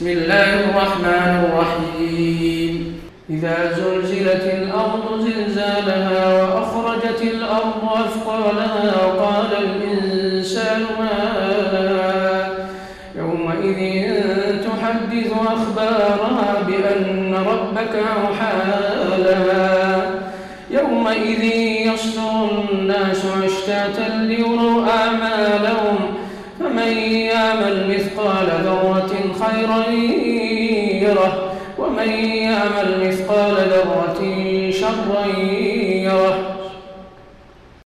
بسم الله الرحمن الرحيم. إذا زلزلت الأرض زلزالها وأخرجت الأرض أثقالها وقال الإنسان ما لها يومئذ تحدث أخبارها بأن ربك أوحى لها. يومئذ يصدر الناس أشتاتا ليروا أعمالهم فمن يعمل مثقال ذرة خيرا يره ومن يعمل مثقال ذرة شرا يره.